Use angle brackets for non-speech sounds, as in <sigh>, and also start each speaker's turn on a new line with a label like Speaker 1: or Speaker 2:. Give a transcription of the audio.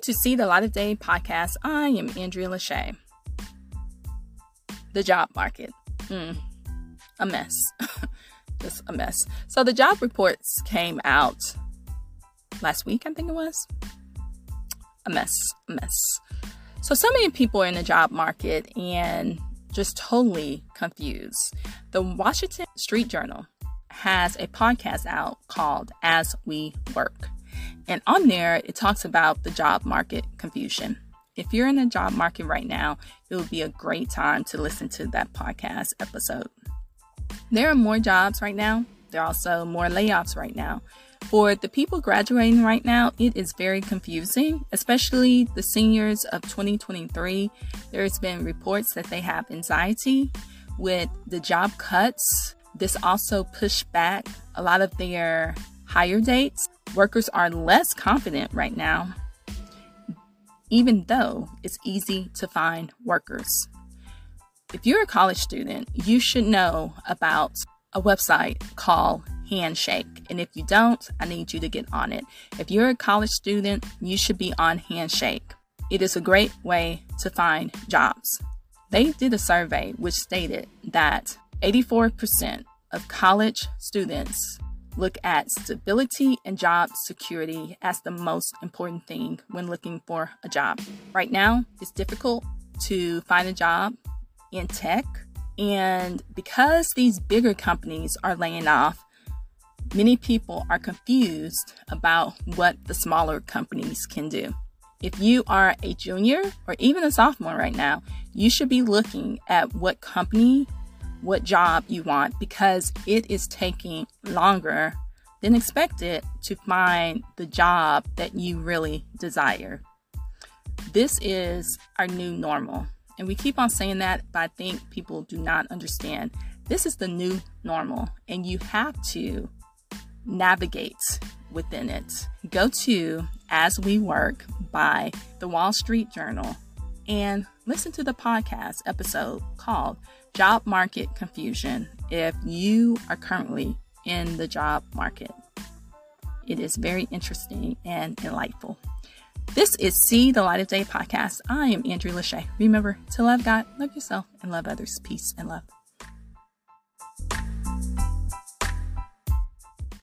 Speaker 1: Welcome to See the Light of Day podcast. I am Andrea Lashea. The job market. Mm, a mess. <laughs> Just a mess. So the job reports came out last week, I think it was. A mess. A mess. So, so many people are in the job market and just totally confused. The Washington Street Journal has a podcast out called As We Work. And on there, it talks about the job market confusion. If you're in the job market right now, it would be a great time to listen to that podcast episode. There are more jobs right now. There are also more layoffs right now. For the people graduating right now, it is very confusing, especially the seniors of 2023. There's been reports that they have anxiety with the job cuts. This also pushed back a lot of their hire dates. Workers are less confident right now, even though it's easy to find workers. If you're a college student, you should know about a website called Handshake. And if you don't, I need you to get on it. If you're a college student, you should be on Handshake. It is a great way to find jobs. They did a survey which stated that 84% of college students look at stability and job security as the most important thing when looking for a job. Right now, it's difficult to find a job in tech. And because these bigger companies are laying off, many people are confused about what the smaller companies can do. If you are a junior or even a sophomore right now, you should be looking at what company, what job you want because it is taking longer than expected to find the job that you really desire. This is our new normal. And we keep on saying that, but I think people do not understand. This is the new normal, and you have to navigate within it. Go to As We Work by the Wall Street Journal and listen to the podcast episode called Job Market Confusion if you are currently in the job market. It is very interesting and delightful. This is See the Light of Day podcast. I am Andrea Lashea. Remember to love God, love yourself, and love others. Peace and love.